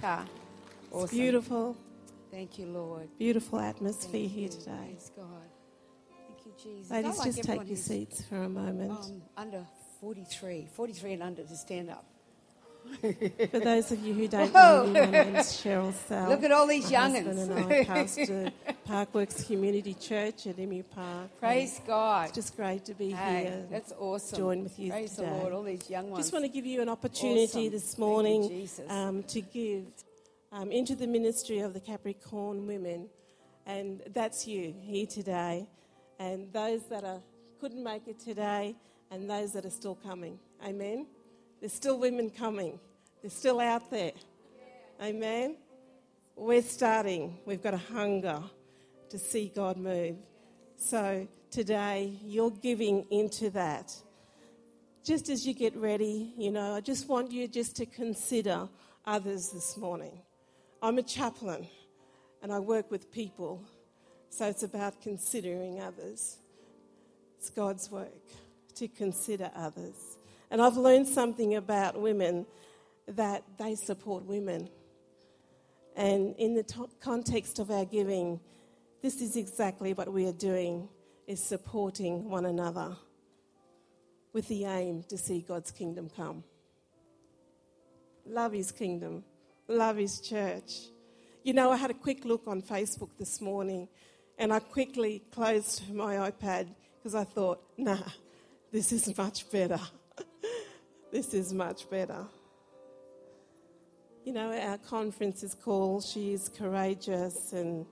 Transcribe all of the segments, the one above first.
car. It's beautiful, Thank you, Lord. beautiful atmosphere Thank here you. today. Praise God. Thank you, Jesus. Ladies, like just take your seats for a moment. Um, under 43, 43 and under to stand up. For those of you who don't know me, my name's Cheryl Sell. Look at all these young'uns. and I pastor Parkworks Community Church at Emu Park. Praise God. It's just great to be Hey, here. that's awesome. join with you Praise today. the Lord, all these young ones. Just want to give you an opportunity Awesome. this Thank you, morning um, to give um, into the ministry of the Capricorn women, and that's you here today, and those that are couldn't make it today, and those that are still coming. Amen. There's still women coming. They're still out there. Amen. We're starting. We've got a hunger to see God move. So today, you're giving into that just as you get ready, you know, I just want you just to consider others this morning. I'm a chaplain and I work with people, so it's about considering others. It's God's work to consider others. And I've learned something about women that they support women. And in the context of our giving, this is exactly what we are doing is supporting one another with the aim to see God's kingdom come. Love His kingdom, love His church. You know, I had a quick look on Facebook this morning and I quickly closed my iPad because I thought, nah, this is much better. this is much better. You know, our conference is called She is Courageous. And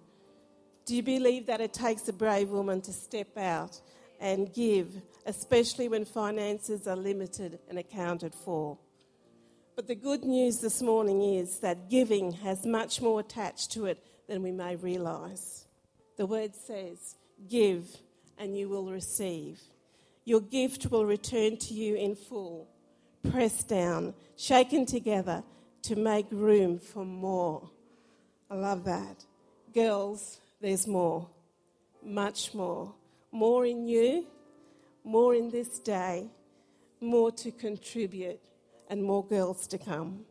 do you believe that it takes a brave woman to step out and give, especially when finances are limited and accounted for? But the good news this morning is that giving has much more attached to it than we may realise. The word says, Give and you will receive. Your gift will return to you in full, pressed down, shaken together to make room for more. I love that. Girls, there's more, much more. More in you, more in this day, more to contribute, and more girls to come.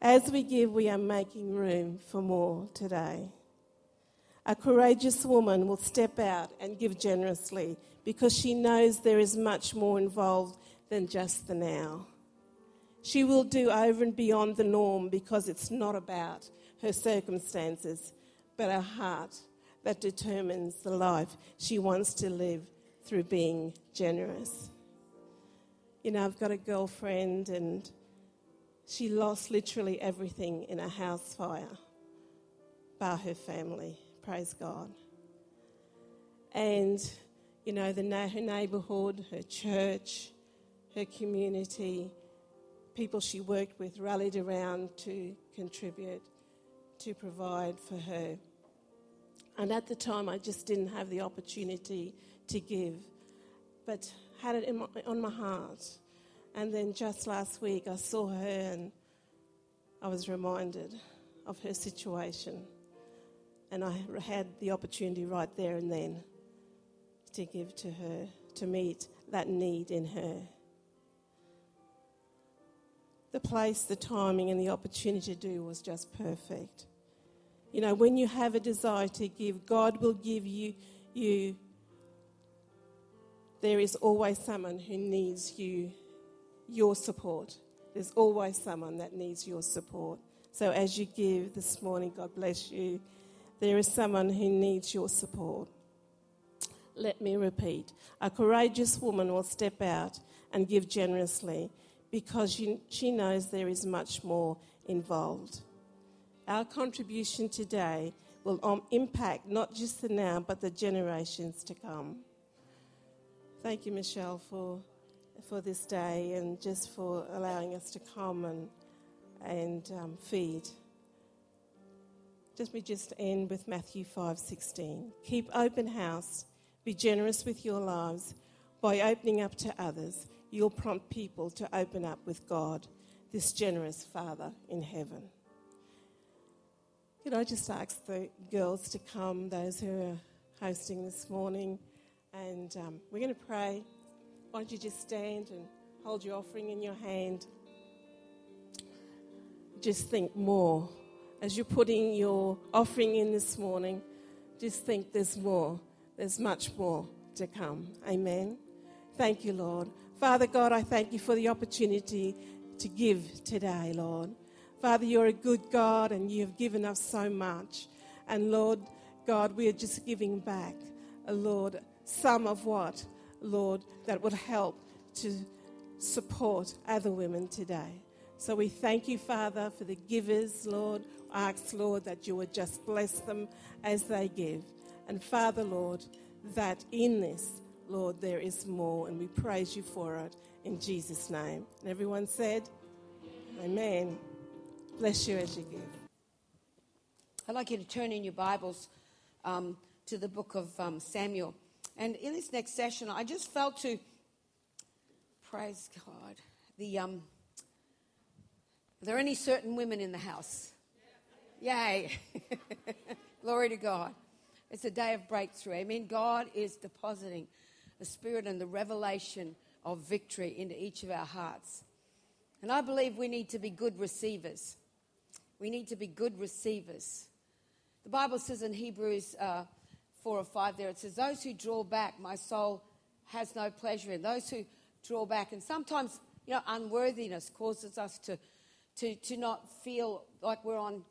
As we give, we are making room for more today. A courageous woman will step out and give generously because she knows there is much more involved than just the now. She will do over and beyond the norm because it's not about her circumstances, but her heart that determines the life she wants to live through being generous. You know, I've got a girlfriend and she lost literally everything in a house fire, bar her family. Praise God. And, you know, the, her neighbourhood, her church, her community, people she worked with rallied around to contribute, to provide for her. And at the time, I just didn't have the opportunity to give, but had it my, on my heart. And then just last week, I saw her and I was reminded of her situation. And I had the opportunity right there and then to give to her, to meet that need in her. The place, the timing, and the opportunity to do was just perfect. You know, when you have a desire to give, God will give you, you there is always someone who needs you, your support. There's always someone that needs your support. So as you give this morning, God bless you. There is someone who needs your support. Let me repeat a courageous woman will step out and give generously because she, she knows there is much more involved. Our contribution today will um, impact not just the now, but the generations to come. Thank you, Michelle, for, for this day and just for allowing us to come and, and um, feed. Let me just end with Matthew 5:16. Keep open house, be generous with your lives. By opening up to others, you'll prompt people to open up with God, this generous Father in heaven. Could I just ask the girls to come, those who are hosting this morning, and um, we're going to pray. Why don't you just stand and hold your offering in your hand? just think more. As you're putting your offering in this morning, just think there's more. There's much more to come. Amen. Thank you, Lord. Father God, I thank you for the opportunity to give today, Lord. Father, you're a good God and you have given us so much. And Lord God, we are just giving back, Lord, some of what, Lord, that would help to support other women today. So we thank you, Father, for the givers, Lord. I ask, Lord, that you would just bless them as they give. And Father, Lord, that in this, Lord, there is more, and we praise you for it in Jesus' name. And everyone said, Amen. Bless you as you give. I'd like you to turn in your Bibles um, to the book of um, Samuel. And in this next session, I just felt to praise God. The um, are there any certain women in the house? Yay! Glory to God. It's a day of breakthrough. Amen. God is depositing the spirit and the revelation of victory into each of our hearts. And I believe we need to be good receivers. We need to be good receivers. The Bible says in Hebrews uh, 4 or 5 there, it says, Those who draw back, my soul has no pleasure in. Those who draw back. And sometimes, you know, unworthiness causes us to, to, to not feel like we're on,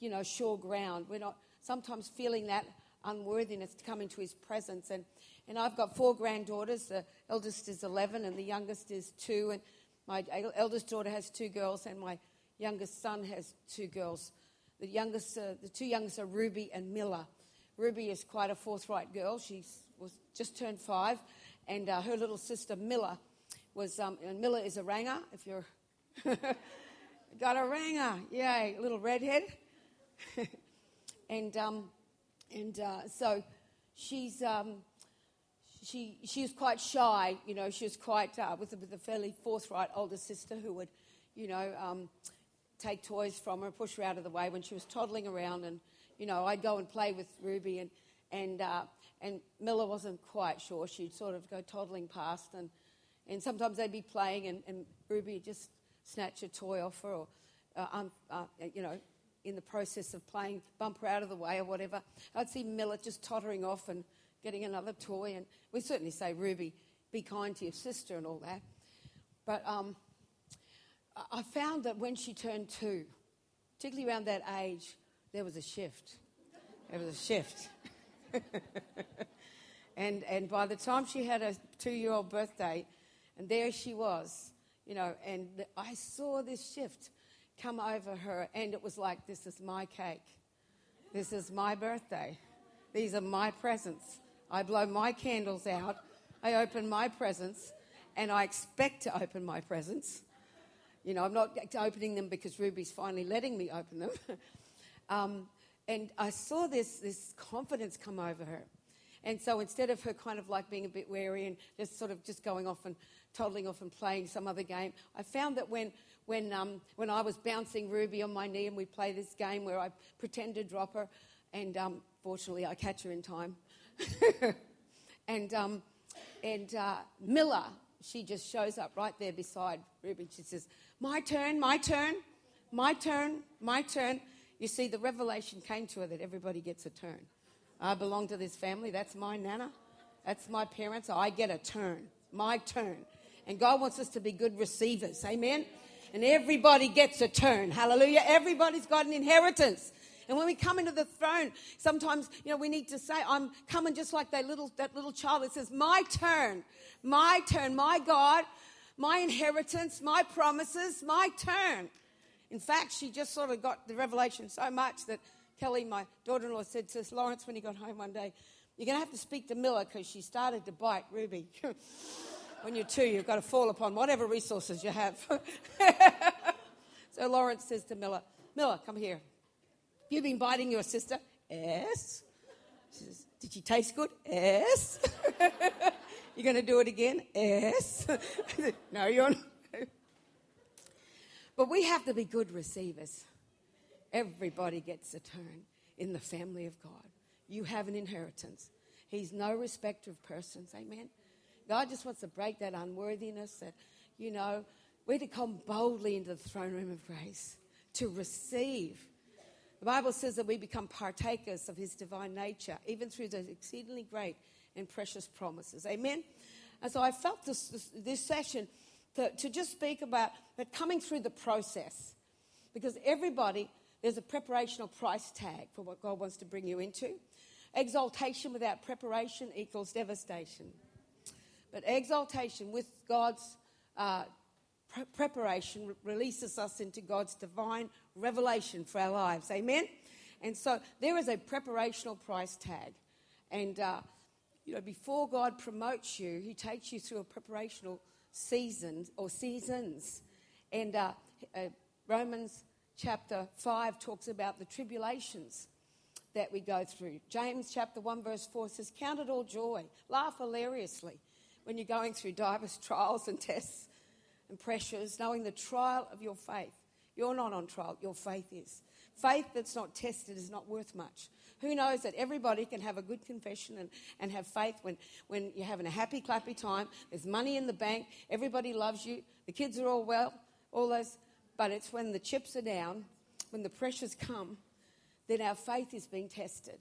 you know, sure ground. We're not sometimes feeling that unworthiness to come into his presence. And, and I've got four granddaughters. The eldest is 11 and the youngest is two. And my eldest daughter has two girls and my youngest son has two girls. The youngest, uh, the two youngest are Ruby and Miller. Ruby is quite a forthright girl. She was just turned five, and uh, her little sister Miller was. Um, and Miller is a ranger. If you're got a ranger, yay, little redhead. and um, and uh, so she's um, she she was quite shy. You know, she was quite uh, with, a, with a fairly forthright older sister who would, you know, um, take toys from her, push her out of the way when she was toddling around, and you know, I'd go and play with Ruby, and and uh, and Miller wasn't quite sure. She'd sort of go toddling past, and and sometimes they'd be playing, and, and Ruby would just snatch a toy off her, or uh, um, uh, you know, in the process of playing, bump her out of the way or whatever. I'd see Miller just tottering off and getting another toy. And we certainly say, Ruby, be kind to your sister and all that. But um, I found that when she turned two, particularly around that age, there was a shift. There was a shift. and, and by the time she had a two year old birthday, and there she was, you know, and I saw this shift come over her, and it was like, This is my cake. This is my birthday. These are my presents. I blow my candles out. I open my presents, and I expect to open my presents. You know, I'm not opening them because Ruby's finally letting me open them. um, and I saw this, this confidence come over her. And so instead of her kind of like being a bit wary and just sort of just going off and toddling off and playing some other game, I found that when when, um, when I was bouncing Ruby on my knee and we play this game where I pretend to drop her, and um, fortunately I catch her in time. and um, and uh, Miller, she just shows up right there beside Ruby. She says, My turn, my turn, my turn, my turn. You see, the revelation came to her that everybody gets a turn. I belong to this family. That's my nana. That's my parents. I get a turn. My turn. And God wants us to be good receivers. Amen and everybody gets a turn. Hallelujah. Everybody's got an inheritance. And when we come into the throne, sometimes, you know, we need to say, I'm coming just like that little, that little child that says, my turn, my turn, my God, my inheritance, my promises, my turn. In fact, she just sort of got the revelation so much that Kelly, my daughter in law, said to Lawrence, when he got home one day, you're going to have to speak to Miller because she started to bite Ruby. When you're two, you've got to fall upon whatever resources you have. so Lawrence says to Miller, Miller, come here. You've been biting your sister? Yes. She says, Did she taste good? Yes. you're going to do it again? Yes. no, you're not. but we have to be good receivers. Everybody gets a turn in the family of God. You have an inheritance. He's no respecter of persons. Amen. God just wants to break that unworthiness that, you know, we're to come boldly into the throne room of grace to receive. The Bible says that we become partakers of his divine nature, even through the exceedingly great and precious promises. Amen? And so I felt this, this, this session to, to just speak about that coming through the process. Because everybody, there's a preparational price tag for what God wants to bring you into. Exaltation without preparation equals devastation. But exaltation with God's uh, pre- preparation re- releases us into God's divine revelation for our lives. Amen? And so there is a preparational price tag. And, uh, you know, before God promotes you, He takes you through a preparational season or seasons. And uh, uh, Romans chapter 5 talks about the tribulations that we go through. James chapter 1, verse 4 says, Count it all joy, laugh hilariously when you're going through diverse trials and tests and pressures, knowing the trial of your faith. You're not on trial, your faith is. Faith that's not tested is not worth much. Who knows that everybody can have a good confession and, and have faith when, when you're having a happy, clappy time, there's money in the bank, everybody loves you, the kids are all well, all those, but it's when the chips are down, when the pressures come, that our faith is being tested.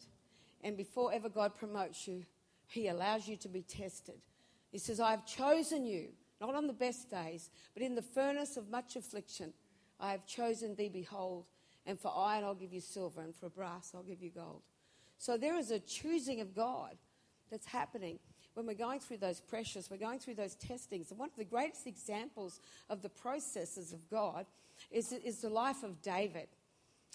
And before ever God promotes you, He allows you to be tested. He says, I have chosen you, not on the best days, but in the furnace of much affliction. I have chosen thee, behold, and for iron I'll give you silver, and for brass I'll give you gold. So there is a choosing of God that's happening when we're going through those pressures, we're going through those testings. And one of the greatest examples of the processes of God is, is the life of David.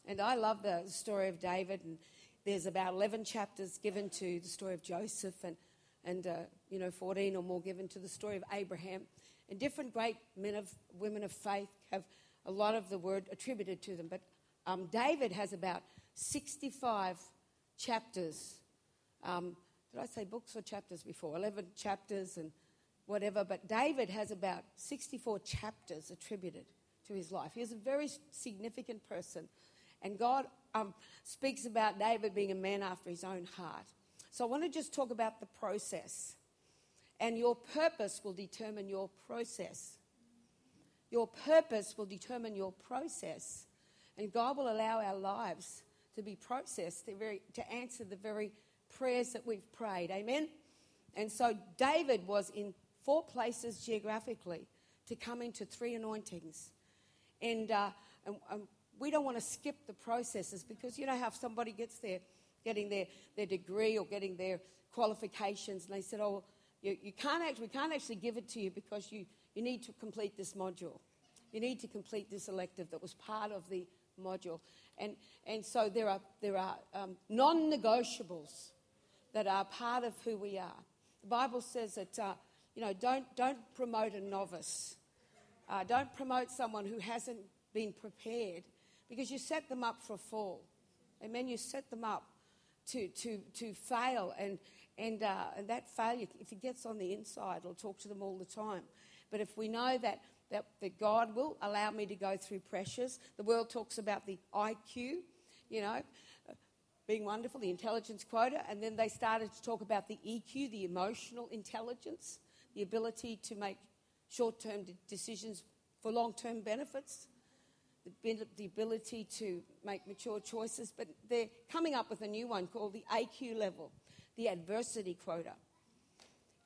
And I love the story of David, and there's about 11 chapters given to the story of Joseph, and, and uh, you know, 14 or more given to the story of Abraham. And different great men of women of faith have a lot of the word attributed to them. But um, David has about 65 chapters. Um, did I say books or chapters before? 11 chapters and whatever. But David has about 64 chapters attributed to his life. He is a very significant person. And God um, speaks about David being a man after his own heart. So I want to just talk about the process. And your purpose will determine your process. Your purpose will determine your process. And God will allow our lives to be processed to, very, to answer the very prayers that we've prayed. Amen? And so David was in four places geographically to come into three anointings. And, uh, and, and we don't want to skip the processes because you know how somebody gets there, getting their, their degree or getting their qualifications, and they said, oh, you, you can't actually, we can't actually give it to you because you, you need to complete this module. You need to complete this elective that was part of the module. And, and so there are, there are um, non negotiables that are part of who we are. The Bible says that, uh, you know, don't, don't promote a novice. Uh, don't promote someone who hasn't been prepared because you set them up for a fall. Amen. You set them up to, to, to fail. And, and, uh, and that failure, if it gets on the inside, I'll talk to them all the time. But if we know that that, that God will allow me to go through pressures. The world talks about the IQ, you know, being wonderful, the intelligence quota, and then they started to talk about the EQ, the emotional intelligence, the ability to make short term decisions for long term benefits, the, the ability to make mature choices. But they're coming up with a new one called the AQ level, the adversity quota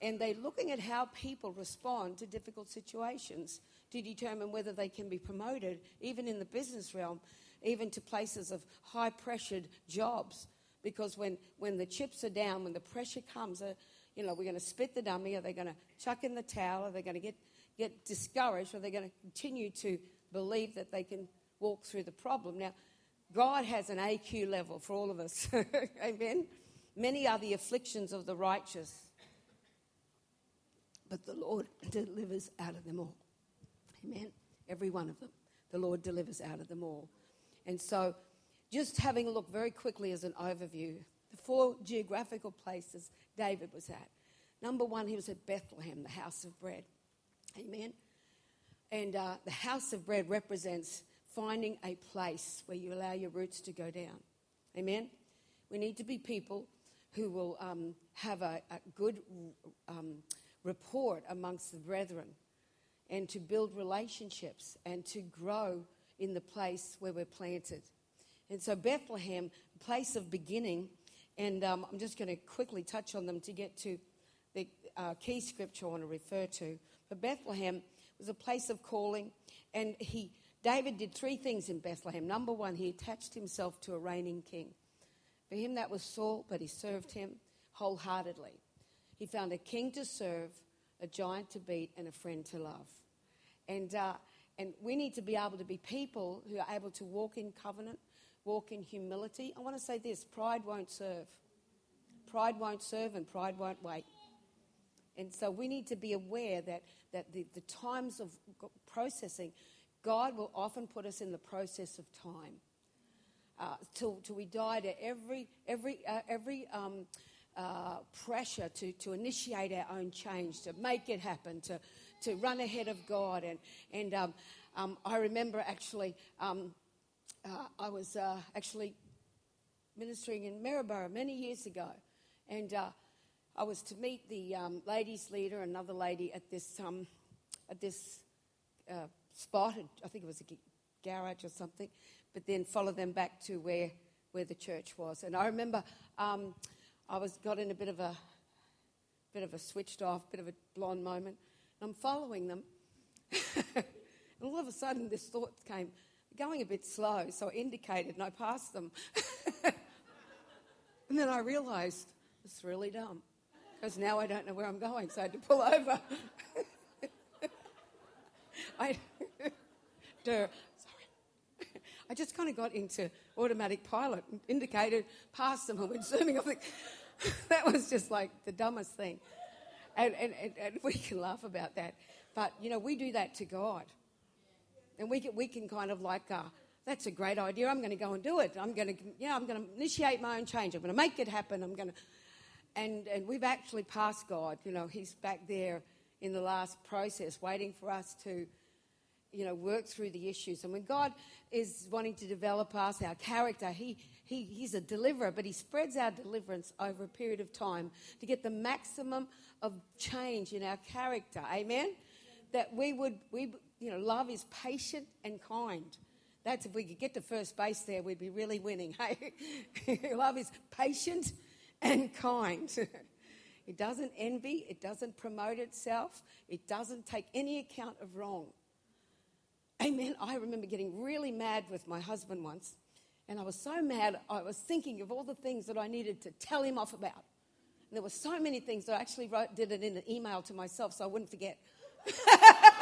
and they're looking at how people respond to difficult situations to determine whether they can be promoted, even in the business realm, even to places of high pressured jobs. Because when, when the chips are down, when the pressure comes, uh, you know, we're going to spit the dummy, are they going to chuck in the towel, are they going to get, get discouraged, are they going to continue to believe that they can walk through the problem? Now, God has an AQ level for all of us. Amen. Many are the afflictions of the righteous but the Lord delivers out of them all. Amen. Every one of them. The Lord delivers out of them all. And so, just having a look very quickly as an overview, the four geographical places David was at. Number one, he was at Bethlehem, the house of bread. Amen. And uh, the house of bread represents finding a place where you allow your roots to go down. Amen. We need to be people who will um, have a, a good um, report amongst the brethren and to build relationships and to grow in the place where we're planted. And so, Bethlehem, place of beginning, and um, I'm just going to quickly touch on them to get to the uh, key scripture I want to refer to. But Bethlehem was a place of calling, and he David did three things in Bethlehem. Number one, he attached himself to a reigning king. For him, that was Saul, but he served him wholeheartedly. He found a king to serve, a giant to beat, and a friend to love. And, uh, and we need to be able to be people who are able to walk in covenant, walk in humility. I want to say this pride won't serve. Pride won't serve, and pride won't wait. And so we need to be aware that, that the, the times of processing, God will often put us in the process of time. Uh, till, till we die to every, every, uh, every um, uh, pressure to, to initiate our own change, to make it happen, to, to run ahead of God. And, and um, um, I remember actually, um, uh, I was uh, actually ministering in Maryborough many years ago. And uh, I was to meet the um, ladies' leader, another lady, at this, um, at this spot. I think it was a garage or something, but then follow them back to where, where the church was. And I remember um, I was got in a bit of a bit of a switched off, bit of a blonde moment. And I'm following them, and all of a sudden this thought came, going a bit slow, so I indicated and I passed them. and then I realised it's really dumb because now I don't know where I'm going, so I had to pull over. I, sorry. I just kind of got into automatic pilot, indicated, passed them, and went zooming. I think that was just like the dumbest thing. And, and, and, and, we can laugh about that. But, you know, we do that to God. And we can, we can kind of like, uh, that's a great idea. I'm going to go and do it. I'm going to, yeah, I'm going to initiate my own change. I'm going to make it happen. I'm going to. And, and we've actually passed God. You know, He's back there in the last process, waiting for us to you know, work through the issues. And when God is wanting to develop us, our character, he, he, He's a deliverer, but He spreads our deliverance over a period of time to get the maximum of change in our character. Amen? That we would, we, you know, love is patient and kind. That's if we could get to first base there, we'd be really winning. Hey, love is patient and kind. it doesn't envy, it doesn't promote itself, it doesn't take any account of wrong. Amen. I remember getting really mad with my husband once. And I was so mad, I was thinking of all the things that I needed to tell him off about. And there were so many things that I actually wrote, did it in an email to myself so I wouldn't forget.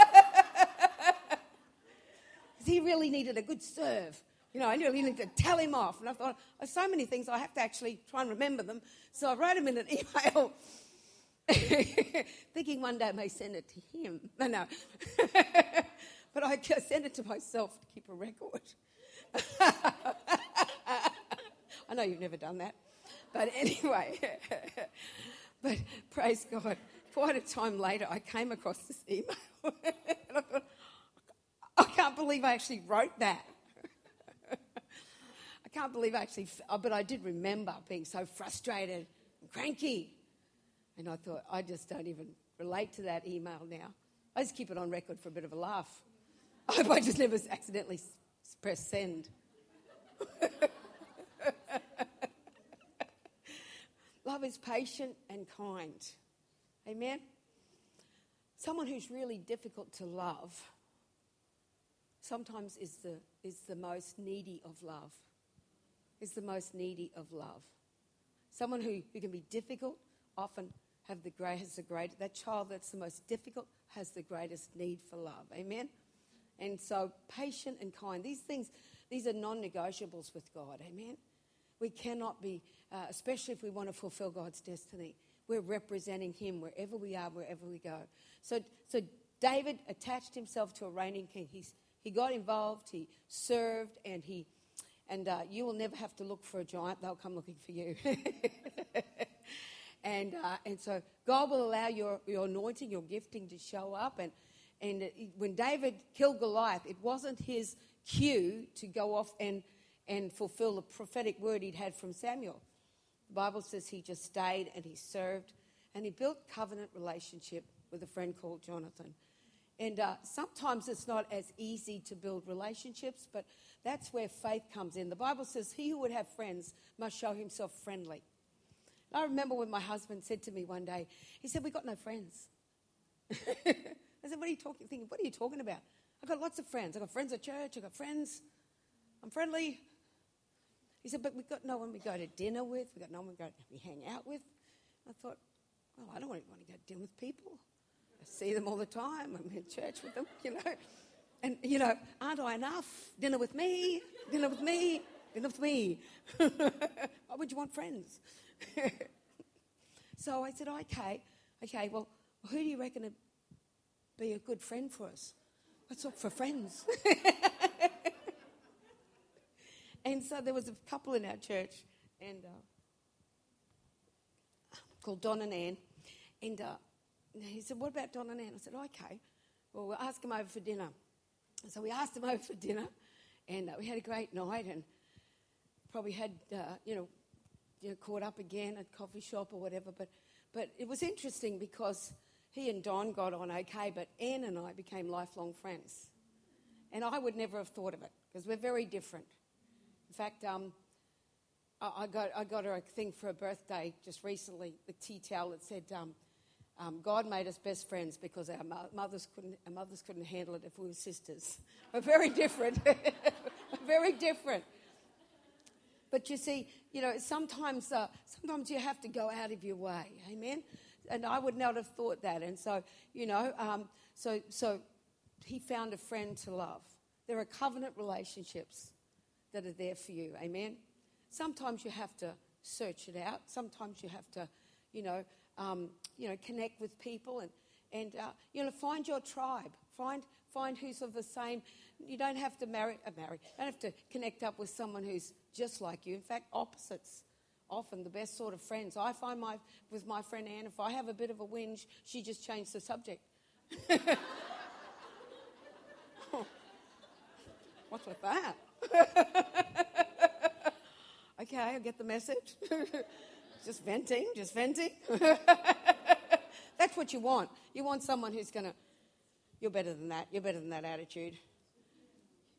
He really needed a good serve. You know, I really needed to tell him off. And I thought, there's so many things I have to actually try and remember them. So I wrote him in an email, thinking one day I may send it to him. No, no. but I sent it to myself to keep a record. I know you've never done that. But anyway, but praise God. Quite a time later, I came across this email and I thought, I can't believe I actually wrote that. I can't believe I actually, oh, but I did remember being so frustrated and cranky. And I thought, I just don't even relate to that email now. I just keep it on record for a bit of a laugh. I hope I just never accidentally press send. Love is patient and kind. Amen? Someone who's really difficult to love sometimes is the, is the most needy of love. Is the most needy of love. Someone who, who can be difficult often have the great, has the great, that child that's the most difficult has the greatest need for love. Amen? And so, patient and kind. These things, these are non negotiables with God. Amen? We cannot be, uh, especially if we want to fulfill God's destiny. We're representing Him wherever we are, wherever we go. So, so David attached himself to a reigning king. He's, he got involved, he served, and he, and uh, you will never have to look for a giant; they'll come looking for you. and uh, and so God will allow your your anointing, your gifting to show up, and and when David killed Goliath, it wasn't his cue to go off and, and fulfill the prophetic word he'd had from Samuel. The Bible says he just stayed and he served and he built covenant relationship with a friend called Jonathan. And uh, sometimes it's not as easy to build relationships, but that's where faith comes in. The Bible says, He who would have friends must show himself friendly. And I remember when my husband said to me one day, he said, We got no friends. I said, What are you talking thinking? What are you talking about? I've got lots of friends. I've got friends at church, I've got friends. I'm friendly. He said, But we've got no one we go to dinner with, we've got no one we, go, we hang out with. I thought, Well, I don't want to go to dinner with people. I see them all the time. I'm in church with them, you know. And, you know, aren't I enough? Dinner with me, dinner with me, dinner with me. Why would you want friends? so I said, okay, okay, well, who do you reckon would be a good friend for us? Let's look for friends. And so there was a couple in our church, and uh, called Don and Ann, and uh, he said, "What about Don and Ann?" I said, "Okay, well, we'll ask them over for dinner." So we asked them over for dinner, and uh, we had a great night, and probably had uh, you know, you know caught up again at coffee shop or whatever. But but it was interesting because he and Don got on okay, but Anne and I became lifelong friends. And I would never have thought of it because we're very different. In fact, um, I, got, I got her a thing for her birthday just recently, the tea towel that said, um, um, God made us best friends because our mothers couldn't, our mothers couldn't handle it if we were sisters. We're very different. very different. But you see, you know, sometimes, uh, sometimes you have to go out of your way. Amen? and I would not have thought that. And so, you know, um, so, so he found a friend to love. There are covenant relationships that are there for you. Amen. Sometimes you have to search it out. Sometimes you have to, you know, um, you know, connect with people and and uh, you know, find your tribe. Find find who's of the same. You don't have to marry. Uh, marry. You don't have to connect up with someone who's just like you. In fact, opposites often the best sort of friends. I find my, with my friend Anne, if I have a bit of a whinge, she just changed the subject. What's with that? okay, I get the message. just venting, just venting. That's what you want. You want someone who's going to, you're better than that, you're better than that attitude.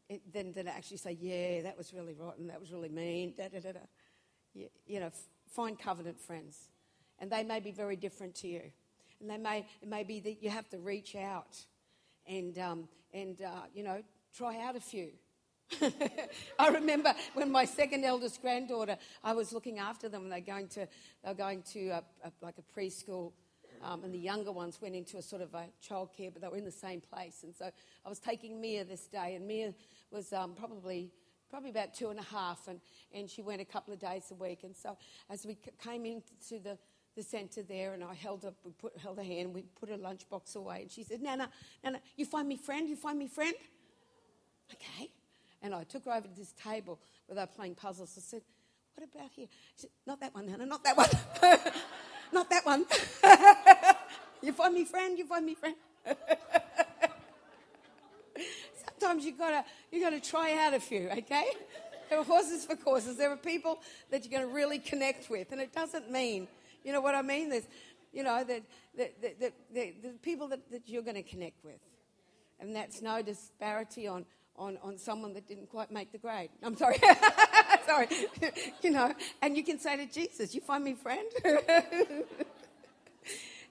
It, then, then actually say, yeah, that was really rotten, that was really mean, da da da da you, you know, find covenant friends. And they may be very different to you. And they may, it may be that you have to reach out and, um, and uh, you know, try out a few. I remember when my second eldest granddaughter, I was looking after them, and they're going to, they're going to a, a, like a preschool, um, and the younger ones went into a sort of a childcare, but they were in the same place. And so I was taking Mia this day, and Mia was um, probably probably about two and a half, and, and she went a couple of days a week. And so as we came into the, the centre there, and I held we put, held her hand, we put her lunchbox away, and she said, Nana, Nana, you find me friend? You find me friend? Okay. And I took her over to this table where they were playing puzzles. I said, What about here? She said, Not that one, Nana, not that one. not that one. you find me friend? You find me friend? sometimes you gotta you gotta try out a few, okay? There are horses for courses. There are people that you're going to really connect with, and it doesn't mean, you know what I mean? There's, you know, that the, the, the, the, people that, that you're going to connect with, and that's no disparity on on, on someone that didn't quite make the grade. I'm sorry. sorry. you know, and you can say to Jesus, You find me friend?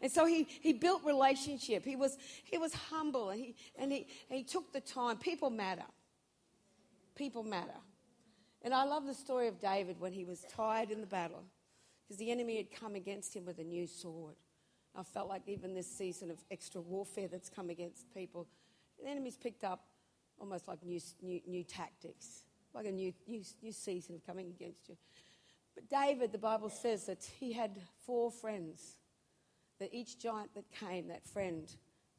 And so he, he built relationship. He was, he was humble and he, and, he, and he took the time. People matter. People matter. And I love the story of David when he was tired in the battle because the enemy had come against him with a new sword. I felt like even this season of extra warfare that's come against people, the enemy's picked up almost like new, new, new tactics, like a new, new, new season of coming against you. But David, the Bible says that he had four friends that each giant that came, that friend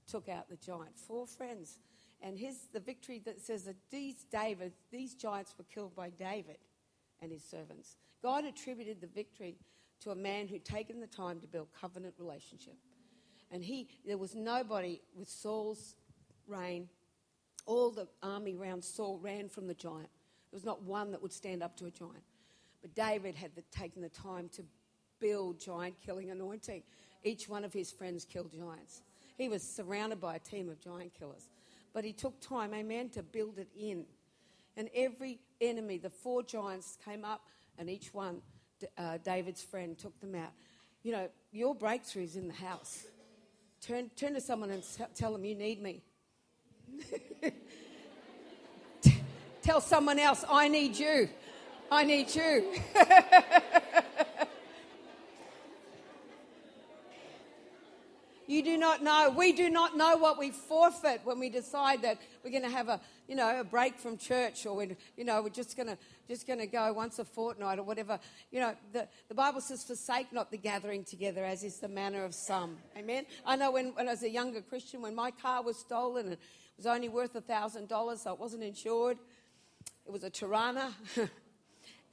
took out the giant. Four friends. And his the victory that says that these David, these giants were killed by David and his servants. God attributed the victory to a man who'd taken the time to build covenant relationship. And he there was nobody with Saul's reign. All the army around Saul ran from the giant. There was not one that would stand up to a giant. But David had the, taken the time to build giant killing anointing. Each one of his friends killed giants. He was surrounded by a team of giant killers. But he took time, amen, to build it in. And every enemy, the four giants came up, and each one, uh, David's friend, took them out. You know, your breakthrough is in the house. Turn, turn to someone and tell them you need me. tell someone else, I need you. I need you. You do not know. We do not know what we forfeit when we decide that we're going to have a, you know, a break from church or we're, you know, we're just going to just going to go once a fortnight or whatever. You know, the, the Bible says, forsake not the gathering together as is the manner of some. Amen. I know when, when I was a younger Christian, when my car was stolen and was only worth a thousand dollars, so it wasn't insured. It was a Torana,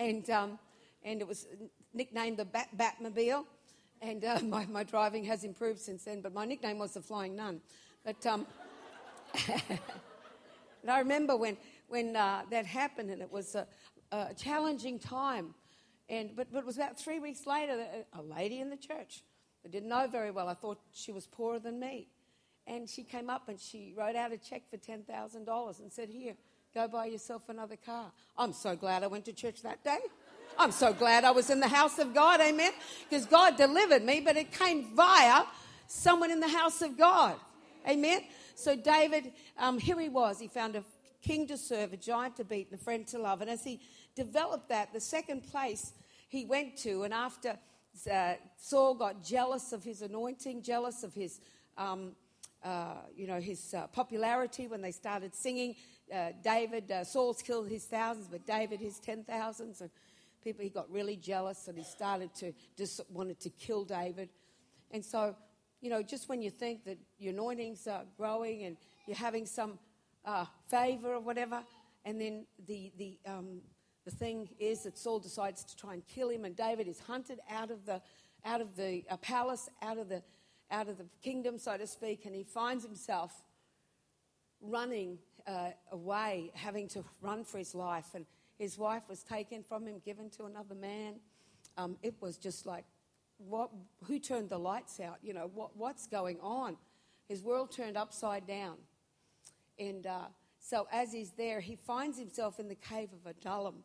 and um, and it was nicknamed the Bat- Batmobile and uh, my, my driving has improved since then, but my nickname was the Flying Nun. But um, and I remember when, when uh, that happened, and it was a, a, challenging time. And, but, but it was about three weeks later, a lady in the church I didn't know very well, I thought she was poorer than me. And she came up and she wrote out a check for $10,000 and said, Here, go buy yourself another car. I'm so glad I went to church that day. I'm so glad I was in the house of God, amen? Because God delivered me, but it came via someone in the house of God, amen? So David, um, here he was. He found a king to serve, a giant to beat, and a friend to love. And as he developed that, the second place he went to, and after uh, Saul got jealous of his anointing, jealous of his, um, uh, you know, his uh, popularity when they started singing. Uh, David, uh, Saul's killed his thousands, but David his ten thousands, and people, he got really jealous and he started to just wanted to kill David. And so, you know, just when you think that your anointings are growing and you're having some uh, favor or whatever, and then the, the, um, the thing is that Saul decides to try and kill him, and David is hunted out of the, out of the palace, out of the, out of the kingdom, so to speak, and he finds himself running uh, away, having to run for his life. And his wife was taken from him, given to another man. Um, it was just like, what, who turned the lights out? You know, what, what's going on? His world turned upside down. And uh, so as he's there, he finds himself in the cave of Adullam.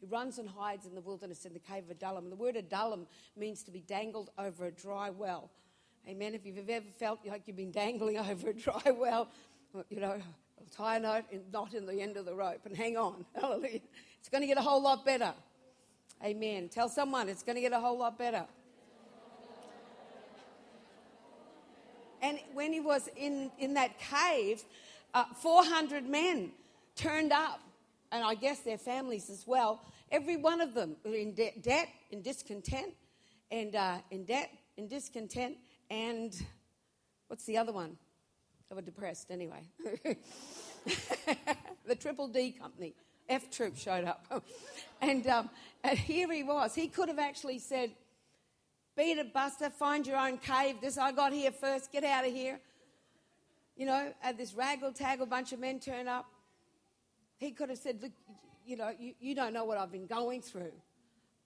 He runs and hides in the wilderness in the cave of Adullam. And the word Adullam means to be dangled over a dry well. Amen. If you've ever felt like you've been dangling over a dry well, you know, tie a knot, knot in the end of the rope and hang on. Hallelujah. It's going to get a whole lot better. Amen. Tell someone it's going to get a whole lot better. And when he was in, in that cave, uh, 400 men turned up, and I guess their families as well. Every one of them were in de- debt, in discontent, and uh, in debt, in discontent, and what's the other one? They were depressed anyway. the Triple D Company. F Troop showed up. and, um, and here he was. He could have actually said, Beat it, Buster, find your own cave. This I got here first, get out of here. You know, this raggle taggle bunch of men turn up. He could have said, Look, you know, you, you don't know what I've been going through.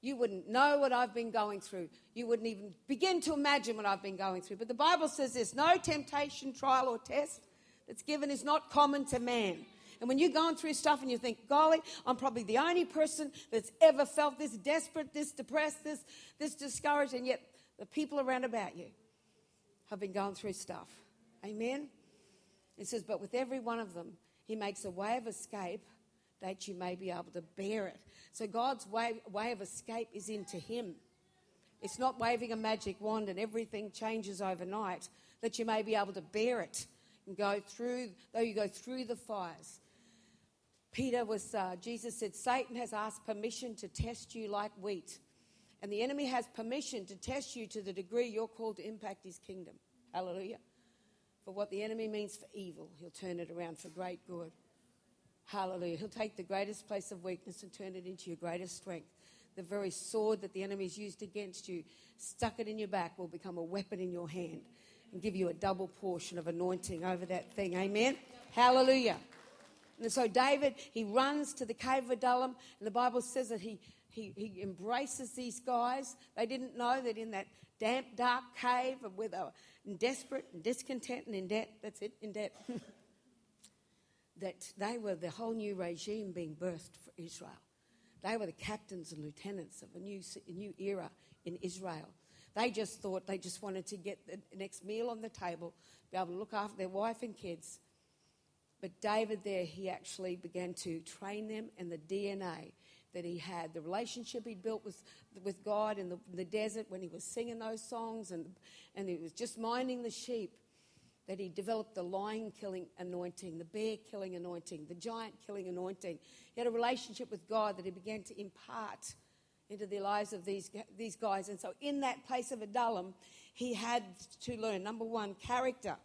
You wouldn't know what I've been going through. You wouldn't even begin to imagine what I've been going through. But the Bible says there's no temptation, trial, or test that's given is not common to man. And when you're going through stuff and you think, golly, I'm probably the only person that's ever felt this desperate, this depressed, this, this discouraged, and yet the people around about you have been going through stuff. Amen? It says, but with every one of them, he makes a way of escape that you may be able to bear it. So God's way, way of escape is into him. It's not waving a magic wand and everything changes overnight, that you may be able to bear it and go through, though you go through the fires. Peter was, uh, Jesus said, Satan has asked permission to test you like wheat. And the enemy has permission to test you to the degree you're called to impact his kingdom. Hallelujah. For what the enemy means for evil, he'll turn it around for great good. Hallelujah. He'll take the greatest place of weakness and turn it into your greatest strength. The very sword that the enemy's used against you, stuck it in your back, will become a weapon in your hand and give you a double portion of anointing over that thing. Amen. Hallelujah. And so David, he runs to the cave of Adullam, and the Bible says that he, he, he embraces these guys. They didn't know that in that damp, dark cave where they were desperate and discontent and in debt, that's it, in debt, that they were the whole new regime being birthed for Israel. They were the captains and lieutenants of a new, a new era in Israel. They just thought they just wanted to get the next meal on the table, be able to look after their wife and kids. But David, there, he actually began to train them and the DNA that he had, the relationship he'd built with, with God in the, in the desert when he was singing those songs and, and he was just minding the sheep that he developed the lion killing anointing, the bear killing anointing, the giant killing anointing. He had a relationship with God that he began to impart into the lives of these, these guys. And so, in that place of Adullam, he had to learn number one, character,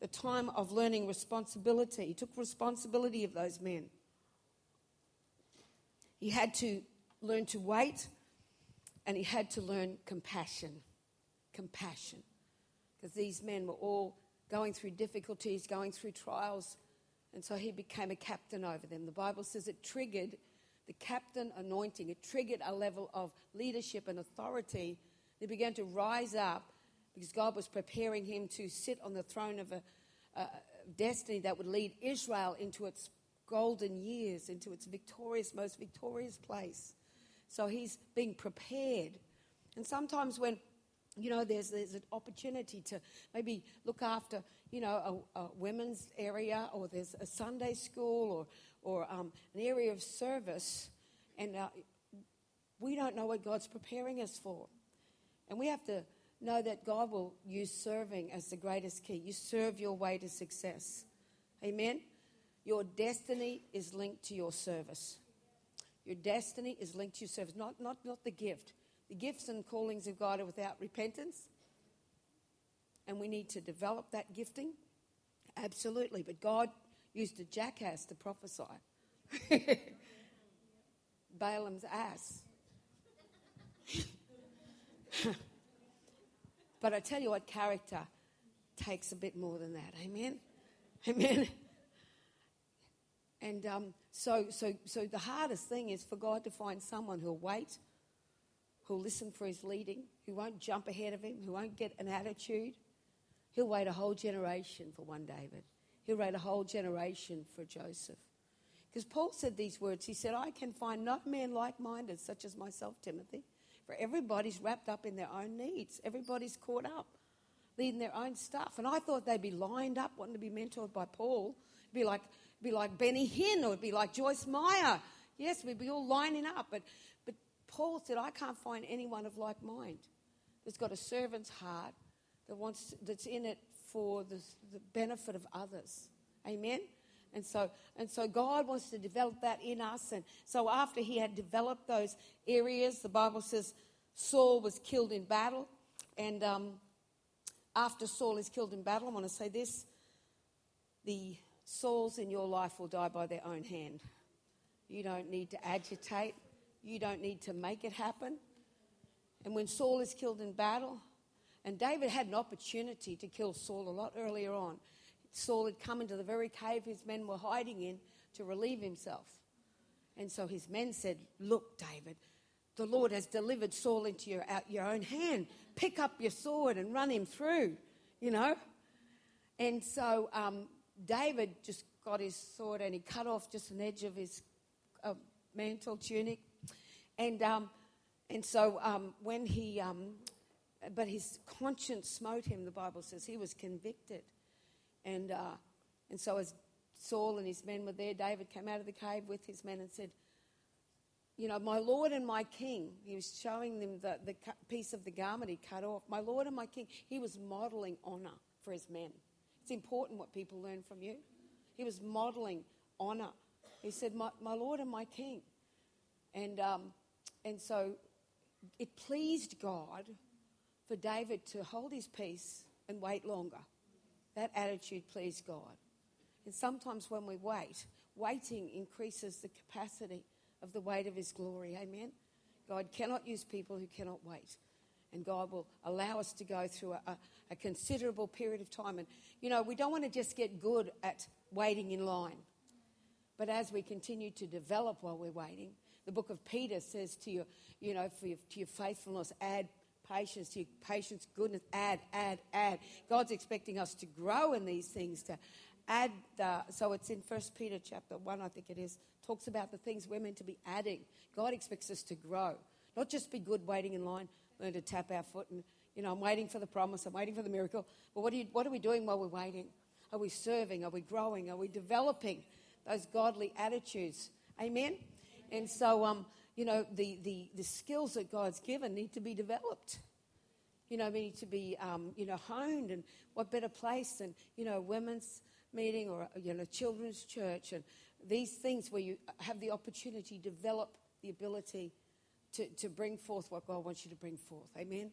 the time of learning responsibility. He took responsibility of those men. He had to learn to wait, and he had to learn compassion. Compassion. Because these men were all going through difficulties, going through trials. And so he became a captain over them. The Bible says it triggered the captain anointing, it triggered a level of leadership and authority. He began to rise up because God was preparing him to sit on the throne of a, a destiny that would lead Israel into its golden years, into its victorious, most victorious place. So he's being prepared. And sometimes when you know, there's, there's an opportunity to maybe look after, you know, a, a women's area or there's a Sunday school or, or um, an area of service. And uh, we don't know what God's preparing us for. And we have to know that God will use serving as the greatest key. You serve your way to success. Amen? Your destiny is linked to your service. Your destiny is linked to your service, not, not, not the gift. The gifts and callings of God are without repentance. And we need to develop that gifting. Absolutely. But God used a jackass to prophesy. Balaam's ass. but I tell you what, character takes a bit more than that. Amen? Amen? And um, so, so, so the hardest thing is for God to find someone who'll wait who'll listen for his leading, who won't jump ahead of him, who won't get an attitude. He'll wait a whole generation for one David. He'll wait a whole generation for Joseph. Because Paul said these words. He said, I can find no man like minded, such as myself, Timothy. For everybody's wrapped up in their own needs, everybody's caught up, leading their own stuff. And I thought they'd be lined up, wanting to be mentored by Paul. It'd be like, it'd be like Benny Hinn or it'd be like Joyce Meyer. Yes, we'd be all lining up. But Paul said, I can't find anyone of like mind that's got a servant's heart that wants that's in it for the, the benefit of others. Amen. And so, and so God wants to develop that in us. And so after he had developed those areas, the Bible says Saul was killed in battle. And um, after Saul is killed in battle, I want to say this the Sauls in your life will die by their own hand. You don't need to agitate. You don't need to make it happen. And when Saul is killed in battle, and David had an opportunity to kill Saul a lot earlier on. Saul had come into the very cave his men were hiding in to relieve himself. And so his men said, Look, David, the Lord has delivered Saul into your, your own hand. Pick up your sword and run him through, you know. And so um, David just got his sword and he cut off just an edge of his uh, mantle tunic and, um, and so um, when he, um, but his conscience smote him, the Bible says. He was convicted. And, uh, and so as Saul and his men were there, David came out of the cave with his men and said, you know, my Lord and my King, he was showing them the, the piece of the garment he cut off. My Lord and my King, he was modeling honor for his men. It's important what people learn from you. He was modeling honor. He said, My, my Lord and my King. And, um, and so it pleased God for David to hold his peace and wait longer. That attitude pleased God. And sometimes when we wait, waiting increases the capacity of the weight of his glory. Amen. God cannot use people who cannot wait. And God will allow us to go through a, a, a considerable period of time. And, you know, we don't want to just get good at waiting in line. But as we continue to develop while we're waiting, the book of Peter says to you, you know, for your, to your faithfulness, add patience, to your patience, goodness, add, add, add. God's expecting us to grow in these things, to add. The, so it's in First Peter chapter 1, I think it is, talks about the things we're meant to be adding. God expects us to grow, not just be good waiting in line, learn to tap our foot and, you know, I'm waiting for the promise, I'm waiting for the miracle. But what are, you, what are we doing while we're waiting? Are we serving? Are we growing? Are we developing those godly attitudes? Amen? And so, um, you know, the, the, the skills that God's given need to be developed. You know, need to be, um, you know, honed. And what better place than, you know, women's meeting or, you know, children's church and these things where you have the opportunity to develop the ability to, to bring forth what God wants you to bring forth. Amen?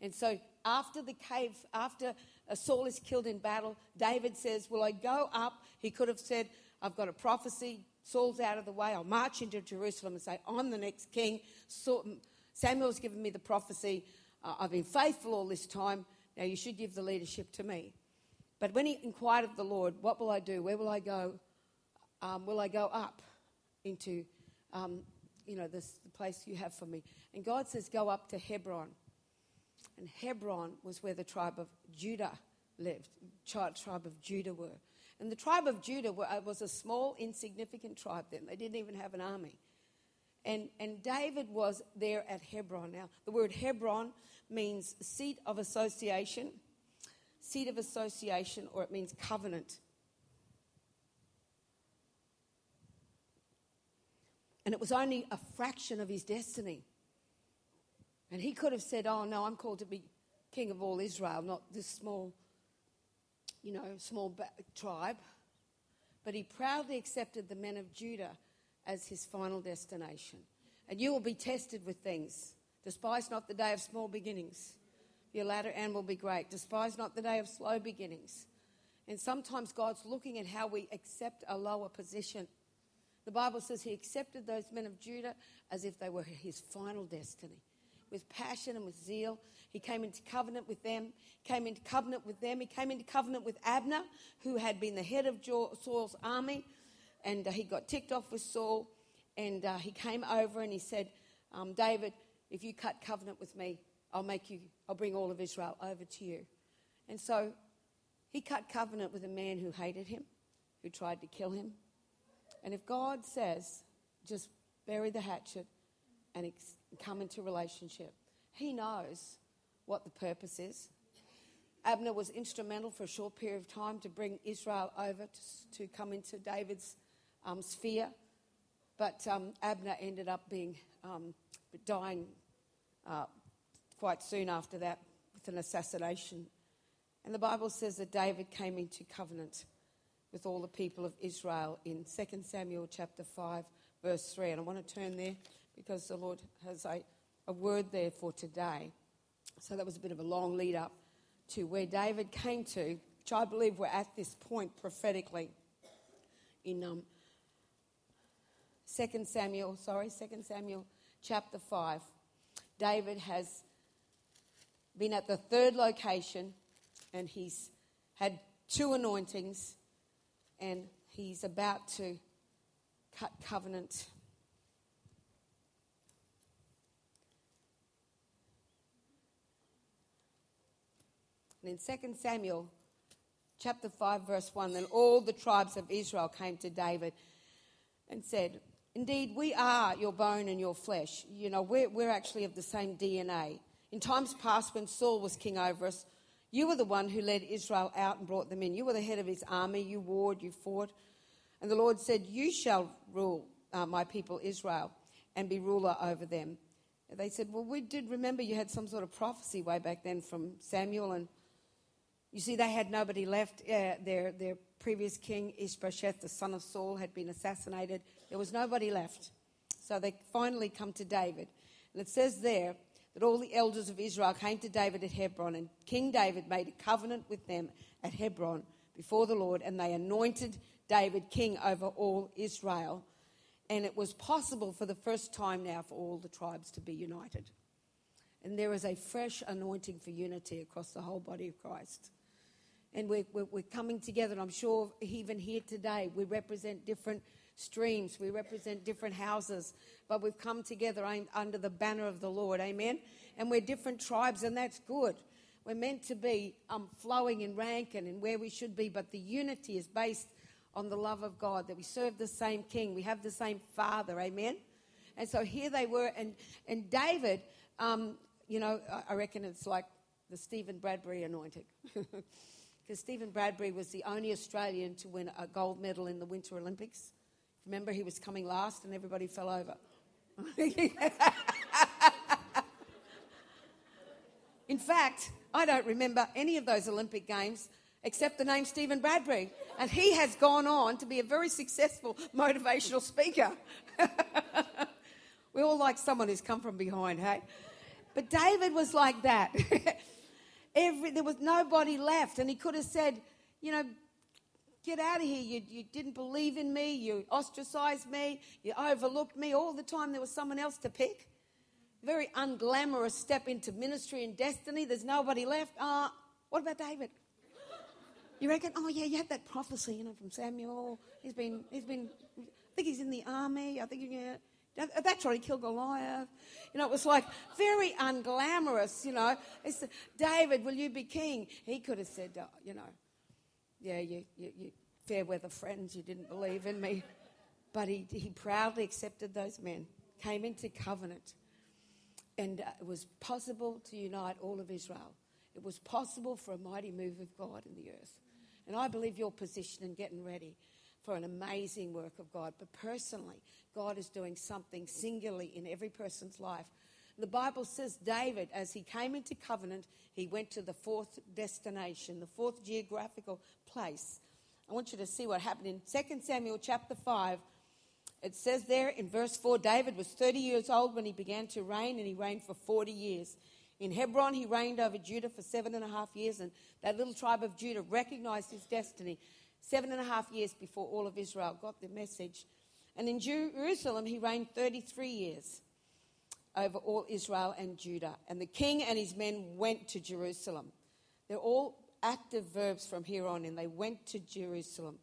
And so after the cave, after uh, Saul is killed in battle, David says, Will I go up? He could have said, I've got a prophecy. Saul's out of the way. I'll march into Jerusalem and say, I'm the next king. Samuel's given me the prophecy. Uh, I've been faithful all this time. Now you should give the leadership to me. But when he inquired of the Lord, What will I do? Where will I go? Um, will I go up into, um, you know, this, the place you have for me? And God says, Go up to Hebron. And Hebron was where the tribe of Judah lived, tribe of Judah were. And the tribe of Judah uh, was a small, insignificant tribe then. They didn't even have an army. And, and David was there at Hebron. Now, the word Hebron means seat of association, seat of association, or it means covenant. And it was only a fraction of his destiny. And he could have said, Oh, no, I'm called to be king of all Israel, not this small you know, small tribe, but he proudly accepted the men of Judah as his final destination. And you will be tested with things. Despise not the day of small beginnings. Your latter end will be great. Despise not the day of slow beginnings. And sometimes God's looking at how we accept a lower position. The Bible says he accepted those men of Judah as if they were his final destiny with passion and with zeal. He came into covenant with them, came into covenant with them. He came into covenant with Abner, who had been the head of Saul's army, and uh, he got ticked off with Saul. And uh, he came over and he said, um, David, if you cut covenant with me, I'll make you, I'll bring all of Israel over to you. And so he cut covenant with a man who hated him, who tried to kill him. And if God says, just bury the hatchet and ex- come into relationship. He knows what the purpose is. Abner was instrumental for a short period of time to bring Israel over to, to come into David's um, sphere. But um, Abner ended up being um, dying uh, quite soon after that with an assassination. And the Bible says that David came into covenant with all the people of Israel in 2 Samuel chapter 5, verse 3. And I want to turn there because the Lord has a, a word there for today. So that was a bit of a long lead up to where David came to, which I believe we're at this point prophetically in um, 2 Samuel, sorry, 2 Samuel chapter 5. David has been at the third location and he's had two anointings and he's about to cut covenant And in 2 Samuel chapter 5, verse 1, then all the tribes of Israel came to David and said, Indeed, we are your bone and your flesh. You know, we're, we're actually of the same DNA. In times past, when Saul was king over us, you were the one who led Israel out and brought them in. You were the head of his army. You warred, you fought. And the Lord said, You shall rule uh, my people Israel and be ruler over them. And they said, Well, we did remember you had some sort of prophecy way back then from Samuel and you see, they had nobody left. Uh, their, their previous king, Ishbosheth, the son of Saul, had been assassinated. There was nobody left. So they finally come to David. And it says there that all the elders of Israel came to David at Hebron, and King David made a covenant with them at Hebron before the Lord, and they anointed David king over all Israel. And it was possible for the first time now for all the tribes to be united. And there is a fresh anointing for unity across the whole body of Christ and we're, we're, we're coming together. And I'm sure even here today, we represent different streams. We represent different houses, but we've come together under the banner of the Lord. Amen. And we're different tribes, and that's good. We're meant to be um, flowing in rank and in where we should be, but the unity is based on the love of God, that we serve the same King, we have the same Father. Amen. And so here they were, and, and David, um, you know, I reckon it's like the Steven Bradbury anointing. Because Steven Bradbury was the only Australian to win a gold medal in the Winter Olympics. Remember, he was coming last and everybody fell over. in fact, I don't remember any of those Olympic Games except the name Steven Bradbury. And he has gone on to be a very successful motivational speaker. we all like someone who's come from behind, hey? But David was like that. Every, there was nobody left, and he could have said, you know, get out of here. You, you didn't believe in me. You ostracized me. You overlooked me. All the time there was someone else to pick. Very unglamorous step into ministry and destiny. There's nobody left. Ah, uh, what about David? You reckon? Oh yeah, you had that prophecy, you know, from Samuel. He's been, he's been. I think he's in the army. I think yeah, that's right, he killed Goliath. You know, it was like very unglamorous, you know. It's, David, will you be king? He could have said, oh, you know, yeah, you, you, you fair weather friends, you didn't believe in me. But he, he proudly accepted those men, came into covenant, and uh, it was possible to unite all of Israel. It was possible for a mighty move of God in the earth. And I believe your position in getting ready for an amazing work of God. But personally, God is doing something singularly in every person's life. The Bible says David, as he came into covenant, he went to the fourth destination, the fourth geographical place. I want you to see what happened in 2 Samuel chapter 5. It says there in verse 4 David was 30 years old when he began to reign, and he reigned for 40 years. In Hebron, he reigned over Judah for seven and a half years, and that little tribe of Judah recognized his destiny seven and a half years before all of Israel got the message. And in Jerusalem, he reigned 33 years over all Israel and Judah. And the king and his men went to Jerusalem. They're all active verbs from here on, and they went to Jerusalem.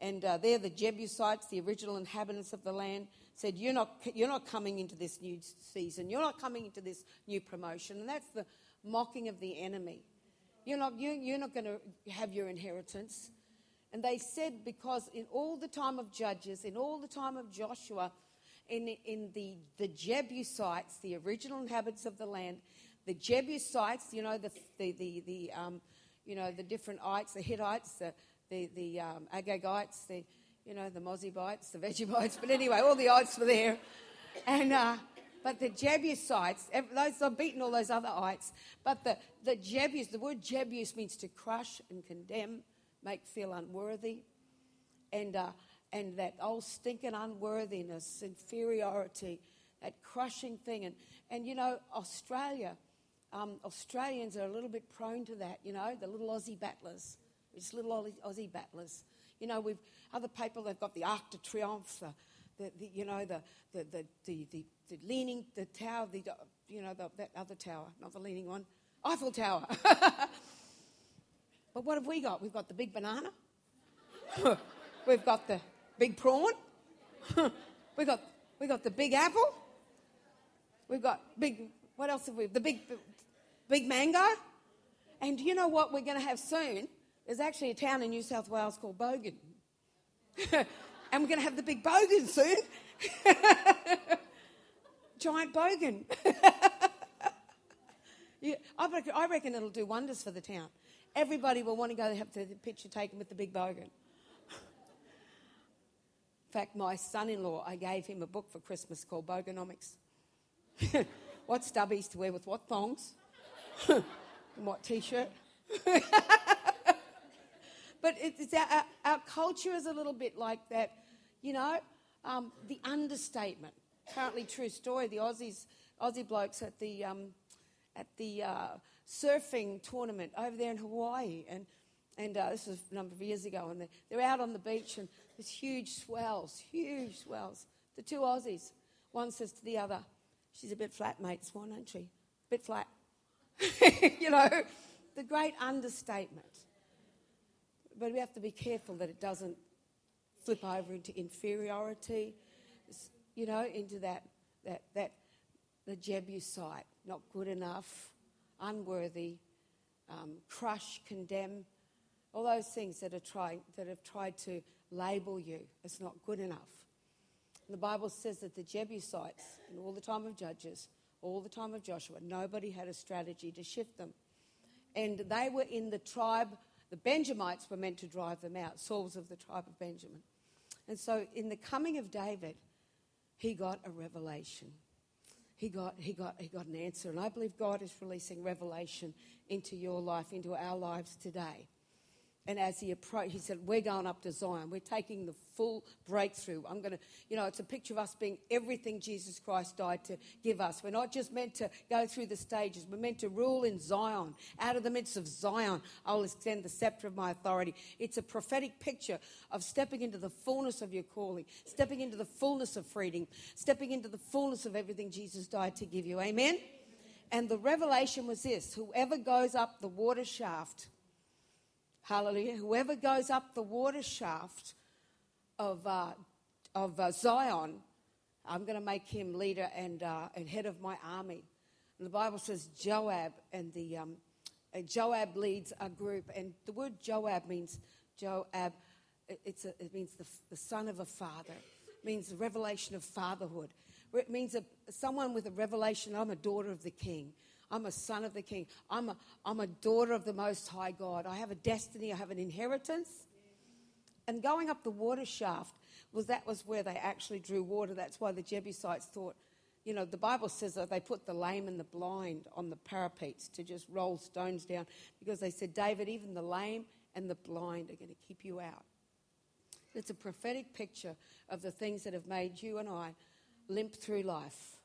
And uh, there, the Jebusites, the original inhabitants of the land, said, you're not, you're not coming into this new season. You're not coming into this new promotion. And that's the mocking of the enemy. You're not, you, you're not going to have your inheritance. And they said, because in all the time of Judges, in all the time of Joshua, in, in the, the Jebusites, the original inhabitants of the land, the Jebusites, you know, the, the, the, the um, you know, the different ites, the Hittites, the, the, the um, Agagites, the, you know, the Mozibites, the Vegebites, but anyway, all the ites were there. And, uh, but the Jebusites, those, I've beaten all those other ites, but the, the Jebus, the word Jebus means to crush and condemn make feel unworthy. And, uh, and that old stinking unworthiness, inferiority, that crushing thing. And, and you know, Australia, um, Australians are a little bit prone to that, you know, the little Aussie battlers. It's little Aussie battlers. You know, we've other people, they've got the Arc de Triomphe, the, the, the you know, the, the, the, the, the, the leaning, the tower, the, you know, the, that other tower, not the leaning one, Eiffel Tower. But what have we got? We've got the big banana. We've got the big prawn. we've got we got the big apple. We've got big. What else have we? The big, big mango. And you know what we're going to have soon? There's actually a town in New South Wales called Bogan. and we're going to have the big bogan soon. Giant bogan. yeah, I reckon it'll do wonders for the town. Everybody will want to go have the picture taken with the big bogan. In fact, my son in law, I gave him a book for Christmas called Boganomics. what stubbies to wear with what thongs? and what t shirt? but it's our, our, culture is a little bit like that, you know, um, the understatement. Apparently, true story. The Aussies, Aussie blokes at the um, at the uh, surfing tournament over there in Hawaii. And, and uh, this was a number of years ago. And they're, they're out on the beach and there's huge swells, huge swells. The two Aussies, one says to the other, She's a bit flat, mate, Swan, ain't she? A bit flat. you know, the great understatement. But we have to be careful that it doesn't flip over into inferiority, you know, into that, that, that the Jebusite, not good enough, unworthy, um, crush, condemn, all those things that are trying that have tried to label you as not good enough. And the Bible says that the Jebusites, in all the time of Judges, all the time of Joshua, nobody had a strategy to shift them. And they were in the tribe, the Benjamites were meant to drive them out. Saul's of the tribe of Benjamin. And so in the coming of David, he got a revelation. He got, he, got, he got an answer. And I believe God is releasing revelation into your life, into our lives today. And as he approached, he said, We're going up to Zion. We're taking the full breakthrough. I'm going to, you know, it's a picture of us being everything Jesus Christ died to give us. We're not just meant to go through the stages, we're meant to rule in Zion. Out of the midst of Zion, I will extend the scepter of my authority. It's a prophetic picture of stepping into the fullness of your calling, stepping into the fullness of freedom, stepping into the fullness of everything Jesus died to give you. Amen? And the revelation was this whoever goes up the water shaft, Hallelujah. Whoever goes up the water shaft of, uh, of uh, Zion, I'm going to make him leader and, uh, and head of my army. And the Bible says Joab, and the um, Joab leads a group. And the word Joab means Joab. It's a, it means the, the son of a father. It means the revelation of fatherhood. It means a, someone with a revelation. I'm a daughter of the king. I'm a son of the king. I'm a, I'm a daughter of the Most High God. I have a destiny, I have an inheritance. And going up the water shaft was that was where they actually drew water. That's why the Jebusites thought, you know, the Bible says that they put the lame and the blind on the parapets to just roll stones down because they said, David, even the lame and the blind are going to keep you out. It's a prophetic picture of the things that have made you and I limp through life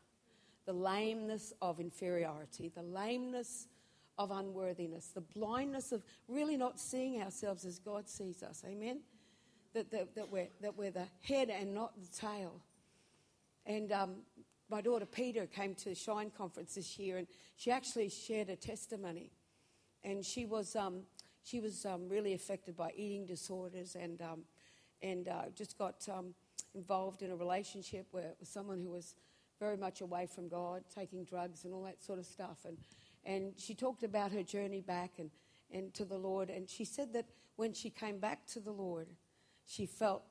the lameness of inferiority, the lameness of unworthiness, the blindness of really not seeing ourselves as God sees us. Amen? That, that, that, we're, that we're the head and not the tail. And um, my daughter Peter came to the Shine conference this year and she actually shared a testimony. And she was, um, she was um, really affected by eating disorders and, um, and uh, just got um, involved in a relationship where, with someone who was very much away from God, taking drugs and all that sort of stuff. And, and she talked about her journey back and, and to the Lord. And she said that when she came back to the Lord, she felt,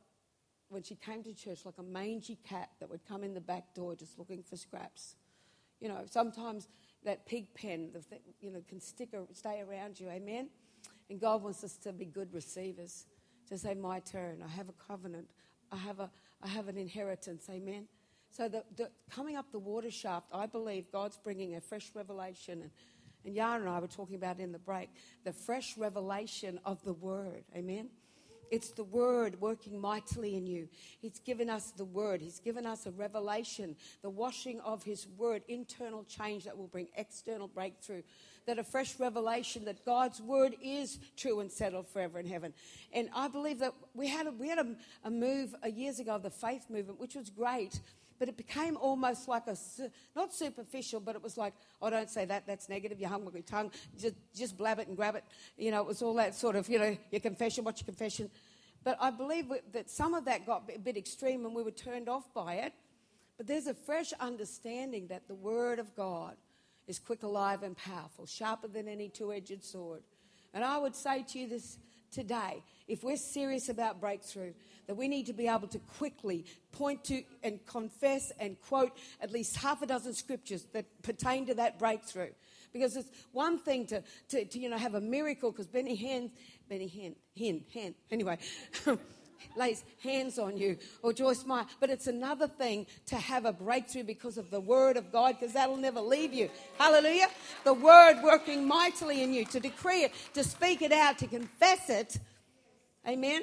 when she came to church, like a mangy cat that would come in the back door just looking for scraps. You know, sometimes that pig pen, the you know, can stick or stay around you. Amen? And God wants us to be good receivers, to say, my turn. I have a covenant. I have, a, I have an inheritance. Amen? So the, the, coming up the water shaft, I believe God's bringing a fresh revelation. And, and Yara and I were talking about in the break the fresh revelation of the Word. Amen. It's the Word working mightily in you. He's given us the Word. He's given us a revelation, the washing of His Word, internal change that will bring external breakthrough. That a fresh revelation that God's Word is true and settled forever in heaven. And I believe that we had a, we had a, a move a years ago of the faith movement, which was great but it became almost like a, not superficial, but it was like, oh, don't say that, that's negative, you hung with your tongue, just, just blab it and grab it. You know, it was all that sort of, you know, your confession, what's your confession? But I believe that some of that got a bit extreme and we were turned off by it. But there's a fresh understanding that the Word of God is quick, alive, and powerful, sharper than any two edged sword. And I would say to you this today, if we're serious about breakthrough, that we need to be able to quickly point to and confess and quote at least half a dozen scriptures that pertain to that breakthrough. Because it's one thing to, to, to you know, have a miracle, because Benny Hinn, Benny Hinn, Hinn, Hinn, anyway, lays hands on you, or Joyce Meyer. But it's another thing to have a breakthrough because of the Word of God, because that'll never leave you. Hallelujah. The Word working mightily in you, to decree it, to speak it out, to confess it. Amen.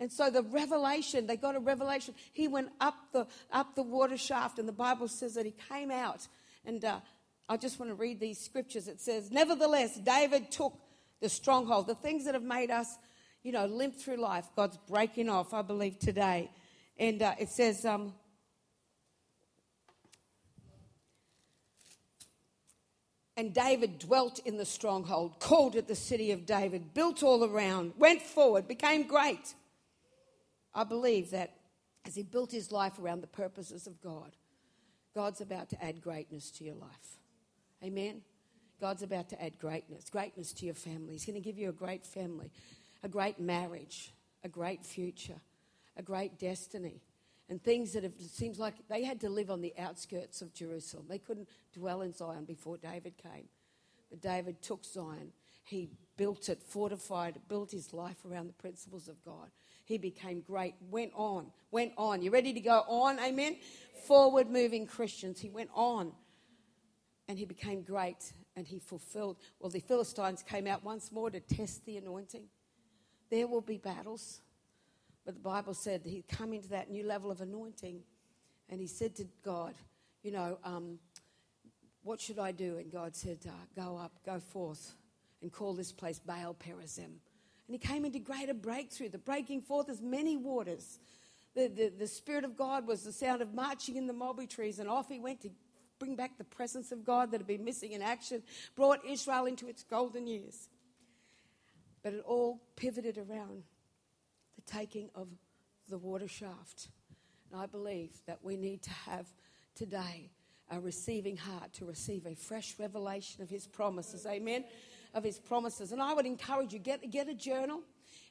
And so the revelation, they got a revelation. He went up the, up the water shaft, and the Bible says that he came out. And uh, I just want to read these scriptures. It says, Nevertheless, David took the stronghold, the things that have made us, you know, limp through life. God's breaking off, I believe, today. And uh, it says, um, And David dwelt in the stronghold, called it the city of David, built all around, went forward, became great. I believe that as he built his life around the purposes of God, God's about to add greatness to your life. Amen? God's about to add greatness, greatness to your family. He's going to give you a great family, a great marriage, a great future, a great destiny. And things that have, seems like they had to live on the outskirts of Jerusalem. They couldn't dwell in Zion before David came. But David took Zion. He built it, fortified it, built his life around the principles of God. He became great, went on, went on. You ready to go on? Amen? Forward moving Christians. He went on and he became great and he fulfilled. Well, the Philistines came out once more to test the anointing. There will be battles, but the Bible said he'd come into that new level of anointing and he said to God, You know, um, what should I do? And God said, uh, Go up, go forth, and call this place Baal Perazim. And he came into greater breakthrough, the breaking forth as many waters. The, the, the Spirit of God was the sound of marching in the mulberry trees, and off he went to bring back the presence of God that had been missing in action, brought Israel into its golden years. But it all pivoted around the taking of the water shaft. And I believe that we need to have today a receiving heart to receive a fresh revelation of his promises. Amen. Of his promises. And I would encourage you get, get a journal.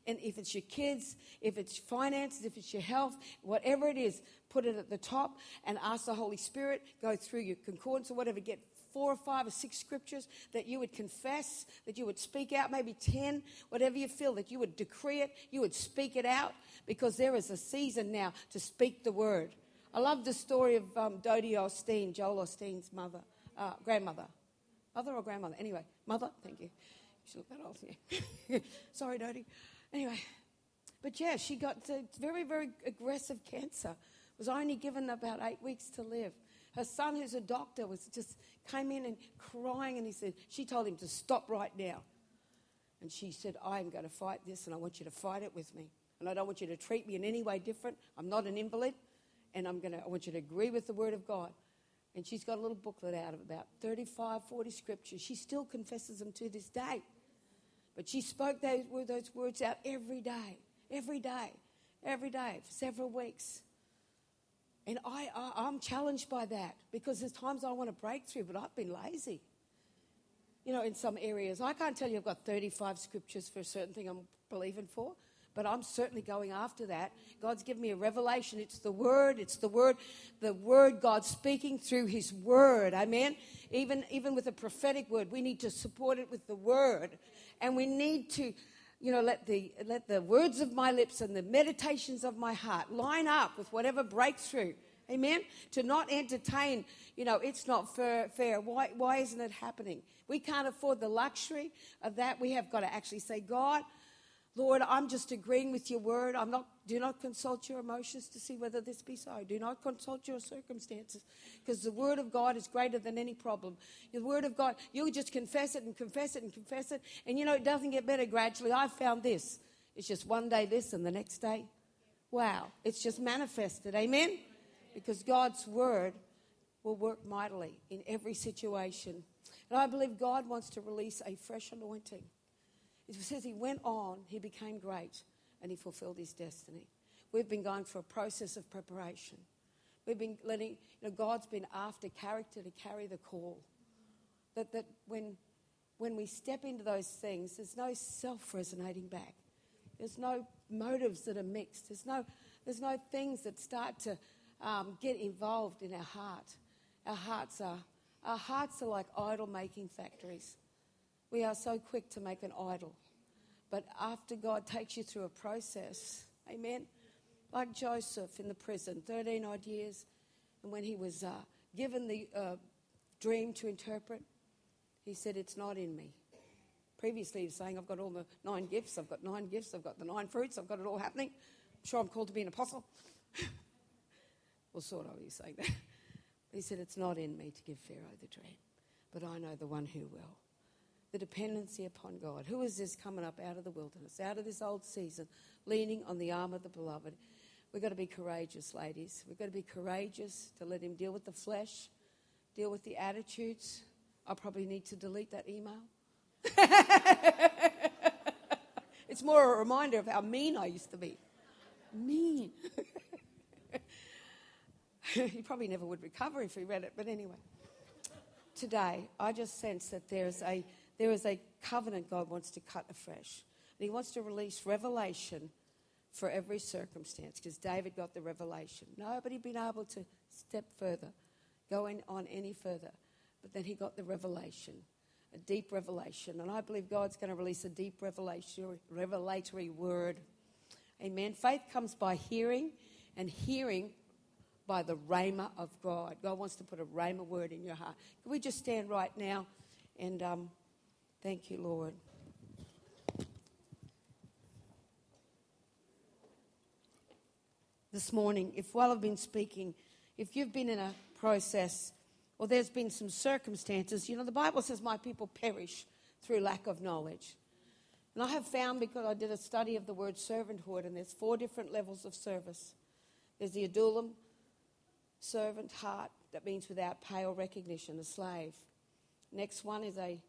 And if it's your kids, if it's finances, if it's your health, whatever it is, put it at the top and ask the Holy Spirit, go through your concordance or whatever, get four or five or six scriptures that you would confess, that you would speak out, maybe 10, whatever you feel, that you would decree it, you would speak it out, because there is a season now to speak the word. I love the story of um, Dodie Osteen, Joel Osteen's mother, uh, grandmother. Mother or grandmother? Anyway, mother, thank you. She looked that old, yeah. Sorry, Dodie. Anyway, but yeah, she got very, very aggressive cancer. Was only given about eight weeks to live. Her son, who's a doctor, was just came in and crying, and he said, she told him to stop right now. And she said, I am going to fight this, and I want you to fight it with me. And I don't want you to treat me in any way different. I'm not an invalid and I'm going to, I want you to agree with the Word of God. And she's got a little booklet out of about 35, 40 scriptures. She still confesses them to this day. But she spoke those, those words out every day, every day, every day for several weeks. And I, I, am challenged by that because there's times I want to break through, but I've been lazy. You know, in some areas. I can't tell you I've got 35 scriptures for a certain thing I'm believing for but I'm certainly going after that. God's given me a revelation. It's the Word. It's the Word. The Word God speaking through His Word. Amen. Even even with a prophetic word, we need to support it with the Word, and we need to, you know, let the let the words of my lips and the meditations of my heart line up with whatever breakthrough. Amen. To not entertain, you know, it's not fair. fair. Why, why isn't it happening? We can't afford the luxury of that. We have got to actually say, God, Lord, I'm just agreeing with your word. I'm not, do not consult your emotions to see whether this be so. Do not consult your circumstances because the word of God is greater than any problem. The word of God, you just confess it and confess it and confess it. And you know, it doesn't get better gradually. I found this. It's just one day this and the next day, wow, it's just manifested. Amen? Because God's word will work mightily in every situation. And I believe God wants to release a fresh anointing it says he went on, he became great, and he fulfilled his destiny. We've been going through a process of preparation. We've been letting, you know, God's been after character to carry the call. That, that when, when we step into those things, there's no self resonating back. There's no motives that are mixed. There's no, there's no things that start to um, get involved in our heart. Our hearts are, our hearts are like idol making factories. We are so quick to make an idol. But after God takes you through a process, amen, like Joseph in the prison, 13 odd years, and when he was uh, given the uh, dream to interpret, he said, It's not in me. Previously, he was saying, I've got all the nine gifts, I've got nine gifts, I've got the nine fruits, I've got it all happening. I'm sure I'm called to be an apostle. well, sort of, he's saying that. He said, It's not in me to give Pharaoh the dream, but I know the one who will the dependency upon God. Who is this coming up out of the wilderness, out of this old season, leaning on the arm of the beloved? We've got to be courageous, ladies. We've got to be courageous to let Him deal with the flesh, deal with the attitudes. I probably need to delete that email. it's more a reminder of how mean I used to be. Mean. he probably never would recover if he read it, but anyway. Today, I just sense that there's a, there is a covenant God wants to cut afresh. And he wants to release revelation for every circumstance because David got the revelation. Nobody been able to step further, going on any further. But then he got the revelation, a deep revelation. And I believe God's going to release a deep revelation, revelatory word. Amen. Faith comes by hearing, and hearing by the rhema of God. God wants to put a rhema word in your heart. Can we just stand right now? And um, thank you, Lord. This morning, if while I've been speaking, if you've been in a process or there's been some circumstances, you know, the Bible says, My people perish through lack of knowledge. And I have found because I did a study of the word servanthood, and there's four different levels of service. There's the adulam, servant heart, that means without pay or recognition, a slave. Next one is a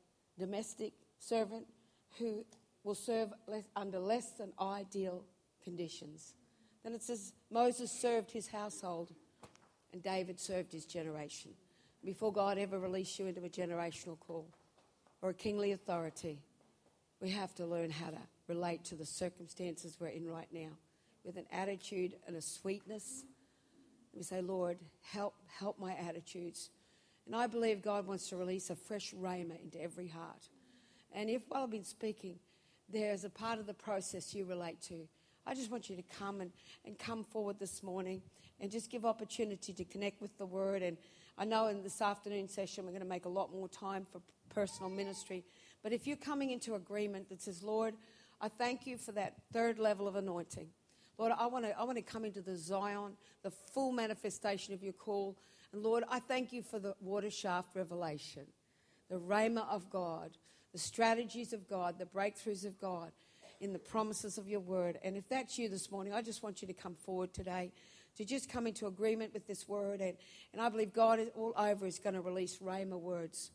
domestic servant who will serve less, under less than ideal conditions. Then it says Moses served his household and David served his generation. Before God ever released you into a generational call or a kingly authority, we have to learn how to relate to the circumstances we're in right now with an attitude and a sweetness. We say, Lord, help, help my attitudes. And I believe God wants to release a fresh rhema into every heart. And if while I've been speaking, there's a part of the process you relate to, I just want you to come and, and come forward this morning and just give opportunity to connect with the word. And I know in this afternoon session we're going to make a lot more time for personal ministry. But if you're coming into agreement that says, Lord, I thank you for that third level of anointing. Lord, I want to I want to come into the Zion, the full manifestation of your call. And Lord, I thank you for the water shaft revelation, the rhema of God, the strategies of God, the breakthroughs of God in the promises of your word. And if that's you this morning, I just want you to come forward today to just come into agreement with this word. And, and I believe God is all over is going to release Rhema words.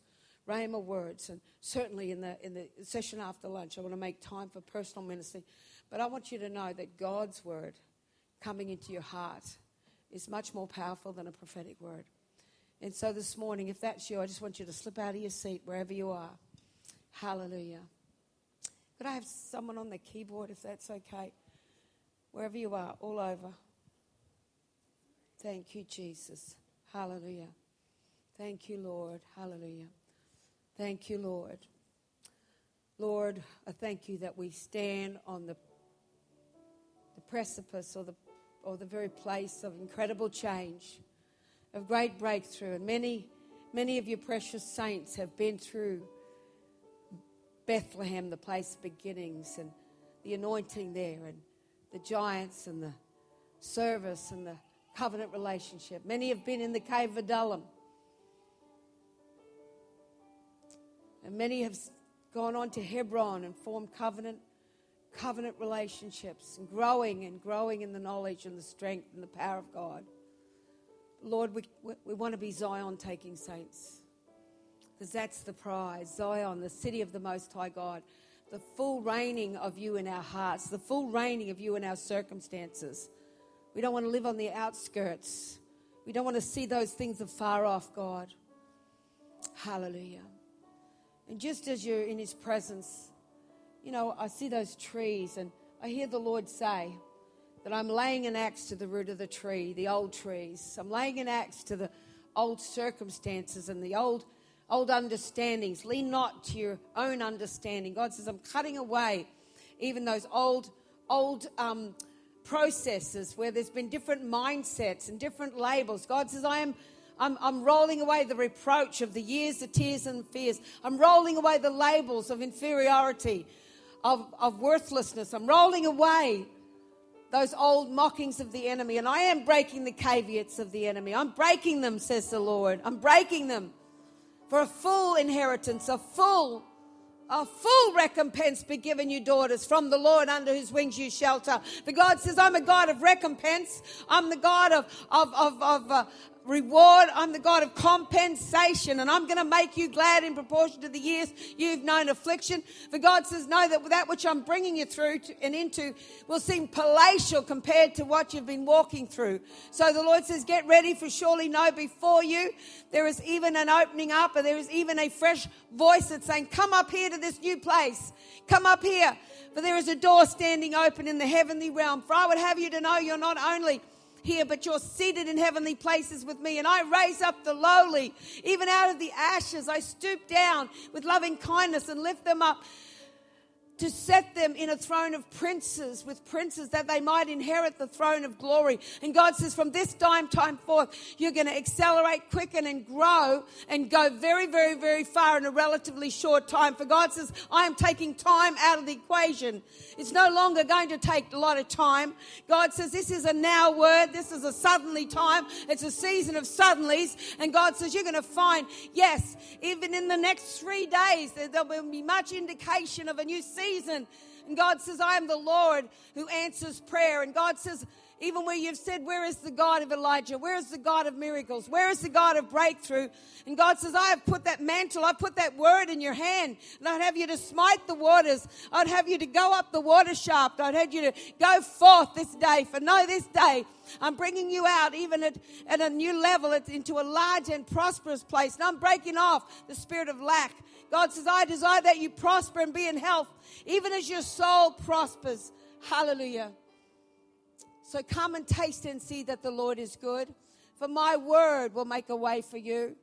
Rhema words. And certainly in the, in the session after lunch, I want to make time for personal ministry. But I want you to know that God's word coming into your heart is much more powerful than a prophetic word. And so this morning, if that's you, I just want you to slip out of your seat wherever you are. Hallelujah. Could I have someone on the keyboard if that's okay? Wherever you are, all over. Thank you, Jesus. Hallelujah. Thank you, Lord. Hallelujah. Thank you, Lord. Lord, I thank you that we stand on the, the precipice or the, or the very place of incredible change, of great breakthrough. And many, many of your precious saints have been through Bethlehem, the place of beginnings, and the anointing there, and the giants, and the service, and the covenant relationship. Many have been in the cave of Adullam. And many have gone on to Hebron and formed covenant covenant relationships and growing and growing in the knowledge and the strength and the power of God. Lord, we, we, we want to be Zion taking saints because that's the prize. Zion, the city of the Most High God, the full reigning of you in our hearts, the full reigning of you in our circumstances. We don't want to live on the outskirts. We don't want to see those things afar off, God. Hallelujah. And just as you're in His presence, you know, I see those trees and I hear the Lord say that I'm laying an axe to the root of the tree, the old trees. I'm laying an axe to the old circumstances and the old old understandings. Lean not to your own understanding. God says, I'm cutting away even those old, old um, processes where there's been different mindsets and different labels. God says, I am. I'm, I'm rolling away the reproach of the years, the tears, and fears. I'm rolling away the labels of inferiority, of, of worthlessness. I'm rolling away those old mockings of the enemy. And I am breaking the caveats of the enemy. I'm breaking them, says the Lord. I'm breaking them for a full inheritance, a full, a full recompense be given you, daughters, from the Lord under whose wings you shelter. The God says, I'm a God of recompense. I'm the God of, of, of, of uh, reward. I'm the God of compensation, and I'm going to make you glad in proportion to the years you've known affliction. For God says, Know that that which I'm bringing you through to, and into will seem palatial compared to what you've been walking through. So the Lord says, Get ready, for surely know before you there is even an opening up, and there is even a fresh voice that's saying, Come up here to this new place. Come up here. For there is a door standing open in the heavenly realm. For I would have you to know you're not only here, but you're seated in heavenly places with me. And I raise up the lowly, even out of the ashes. I stoop down with loving kindness and lift them up to set them in a throne of princes with princes that they might inherit the throne of glory. And God says, from this time, time forth, you're going to accelerate, quicken, and grow and go very, very, very far in a relatively short time. For God says, I am taking time out of the equation. It's no longer going to take a lot of time. God says, this is a now word. This is a suddenly time. It's a season of suddenlies. And God says, you're going to find, yes, even in the next three days, there will be much indication of a new season season. And God says, I am the Lord who answers prayer. And God says, even where you've said, Where is the God of Elijah? Where is the God of miracles? Where is the God of breakthrough? And God says, I have put that mantle, I've put that word in your hand, and I'd have you to smite the waters. I'd have you to go up the water shaft. I'd have you to go forth this day. For know this day, I'm bringing you out even at, at a new level, it's into a large and prosperous place. And I'm breaking off the spirit of lack. God says, I desire that you prosper and be in health, even as your soul prospers. Hallelujah. So come and taste and see that the Lord is good. For my word will make a way for you.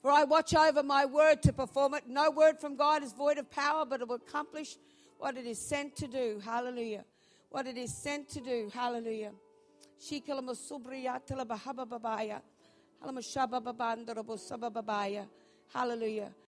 For I watch over my word to perform it. No word from God is void of power, but it will accomplish what it is sent to do. Hallelujah. What it is sent to do. Hallelujah. Hallelujah.